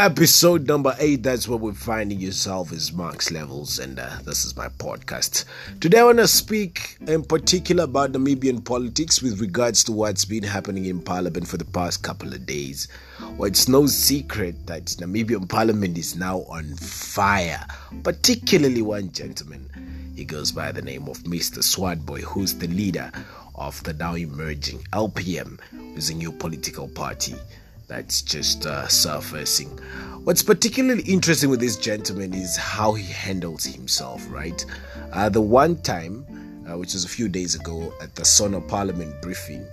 Episode number eight, that's where we're finding yourself is Marks Levels, and uh, this is my podcast. Today, I want to speak in particular about Namibian politics with regards to what's been happening in Parliament for the past couple of days. Well, it's no secret that Namibian Parliament is now on fire, particularly one gentleman. He goes by the name of Mr. Swartbooi, who's the leader of the now emerging LPM, who's a new political party that's just uh, surfacing. What's particularly interesting with this gentleman is how he handles himself, right? Uh, the one time, uh, which was a few days ago at the SONA Parliament briefing,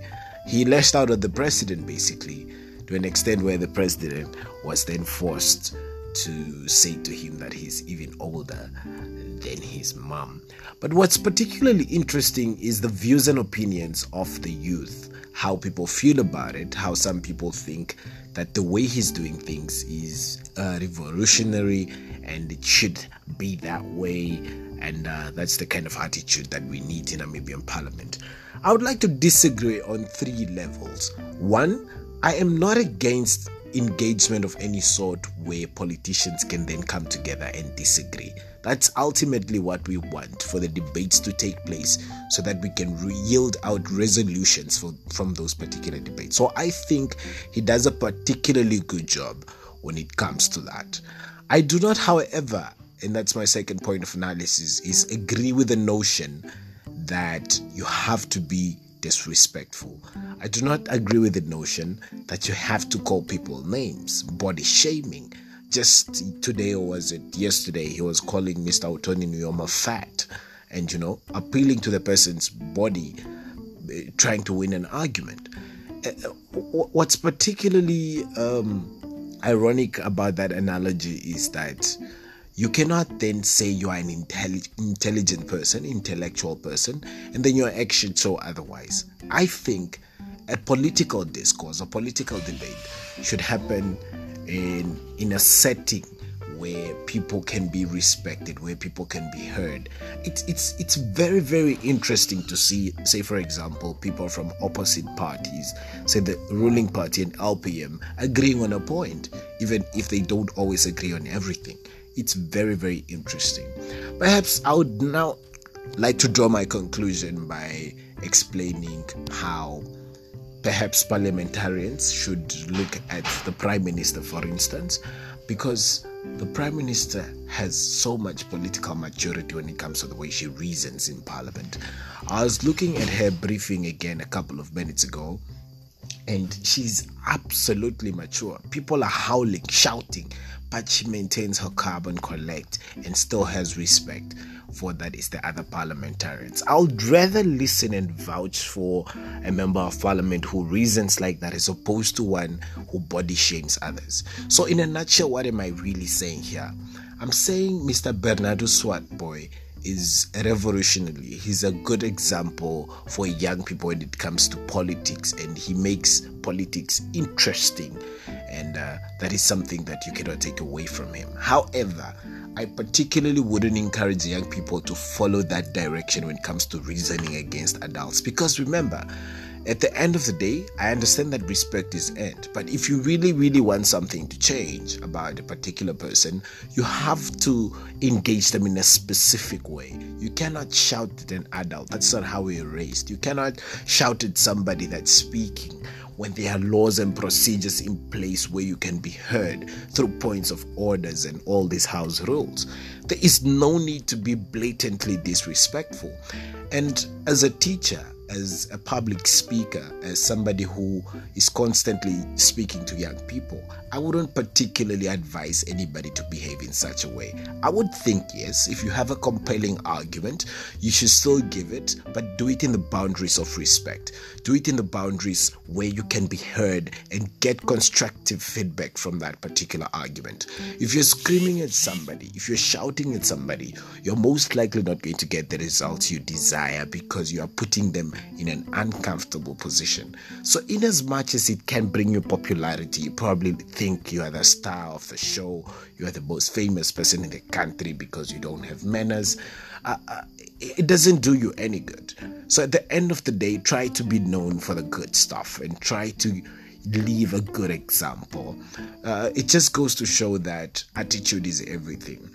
he lashed out at the president basically to an extent where the president was then forced to say to him that he's even older than his mom. But what's particularly interesting is the views and opinions of the youth how people feel about it, how some people think that the way he's doing things is uh, revolutionary and it should be that way. And uh, that's the kind of attitude that we need in Namibian parliament. I would like to disagree on three levels. One, I am not against engagement of any sort where politicians can then come together and disagree. That's ultimately what we want for the debates to take place so that we can yield out resolutions for, from those particular debates. So I think he does a particularly good job when it comes to that. I do not, however, and that's my second point of analysis, is agree with the notion that you have to be disrespectful. I do not agree with the notion that you have to call people names, body shaming. Just today, or was it yesterday, he was calling Mr. Utoni Nujoma fat and, you know, appealing to the person's body, eh, trying to win an argument. Eh, eh, what's particularly um, ironic about that analogy is that you cannot then say you are an intelli- intelligent person, intellectual person, and then your actions show otherwise. I think a political discourse, a political debate should happen in in a setting where people can be respected, where people can be heard. It's it's it's very very interesting to see, say for example, people from opposite parties, say the ruling party and LPM, agreeing on a point, even if they don't always agree on everything. It's very, very interesting. Perhaps I would now like to draw my conclusion by explaining how perhaps parliamentarians should look at the prime minister, for instance, because the prime minister has so much political maturity when it comes to the way she reasons in parliament. I was looking at her briefing again a couple of minutes ago, and she's absolutely mature. People are howling, shouting, but she maintains her carbon collect and still has respect for that is the other parliamentarians. I would rather listen and vouch for a member of parliament who reasons like that as opposed to one who body shames others. So, in a nutshell, what am I really saying here? I'm saying Mr. Bernadus Swartbooi is revolutionary. He's a good example for young people when it comes to politics, and he makes politics interesting. And uh, that is something that you cannot take away from him. However, I particularly wouldn't encourage young people to follow that direction when it comes to reasoning against adults because remember, at the end of the day, I understand that respect is earned. But if you really, really want something to change about a particular person, you have to engage them in a specific way. You cannot shout at an adult. That's not how we're raised. You cannot shout at somebody that's speaking when there are laws and procedures in place where you can be heard through points of orders and all these house rules. There is no need to be blatantly disrespectful. And as a teacher, as a public speaker, as somebody who is constantly speaking to young people, I wouldn't particularly advise anybody to behave in such a way. I would think, yes, if you have a compelling argument, you should still give it, but do it in the boundaries of respect. Do it in the boundaries where you can be heard and get constructive feedback from that particular argument. If you're screaming at somebody, if you're shouting at somebody, you're most likely not going to get the results you desire because you are putting them in an uncomfortable position. So, in as much as it can bring you popularity, you probably think you are the star of the show, you are the most famous person in the country because you don't have manners. Uh, uh, it doesn't do you any good. So, at the end of the day, try to be known for the good stuff and try to leave a good example. Uh, it just goes to show that attitude is everything.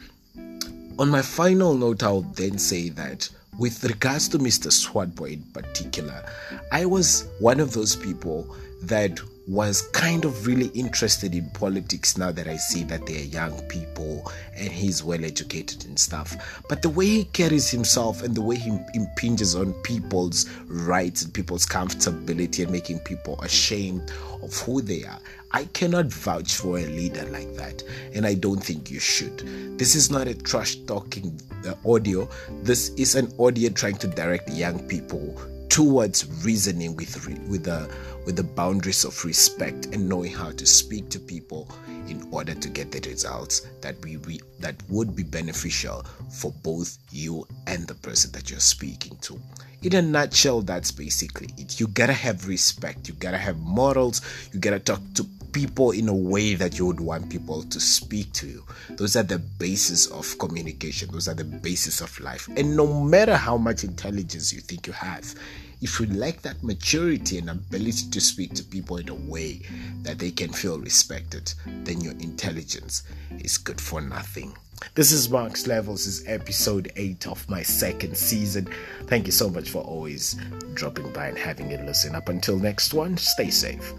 On my final note, I'll then say that with regards to Mr. Swartbooi in particular, I was one of those people that was kind of really interested in politics now that I see that they're young people and he's well educated and stuff. But the way he carries himself and the way he impinges on people's rights and people's comfortability and making people ashamed of who they are, I cannot vouch for a leader like that. And I don't think you should. This is not a trash talking uh, audio, this is an audio trying to direct young people towards reasoning with with the with the boundaries of respect and knowing how to speak to people in order to get the results that we, we that would be beneficial for both you and the person that you're speaking to in a nutshell that's basically it you gotta have respect you gotta have morals you gotta talk to people in a way that you would want people to speak to you. Those are the basis of communication. Those are the basis of life. And no matter how much intelligence you think you have, if you lack that maturity and ability to speak to people in a way that they can feel respected, then your intelligence is good for nothing. This is Marks Levels, is episode 8 of my second season. Thank you so much for always dropping by and having a listen. Up until next one, stay safe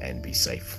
and be safe.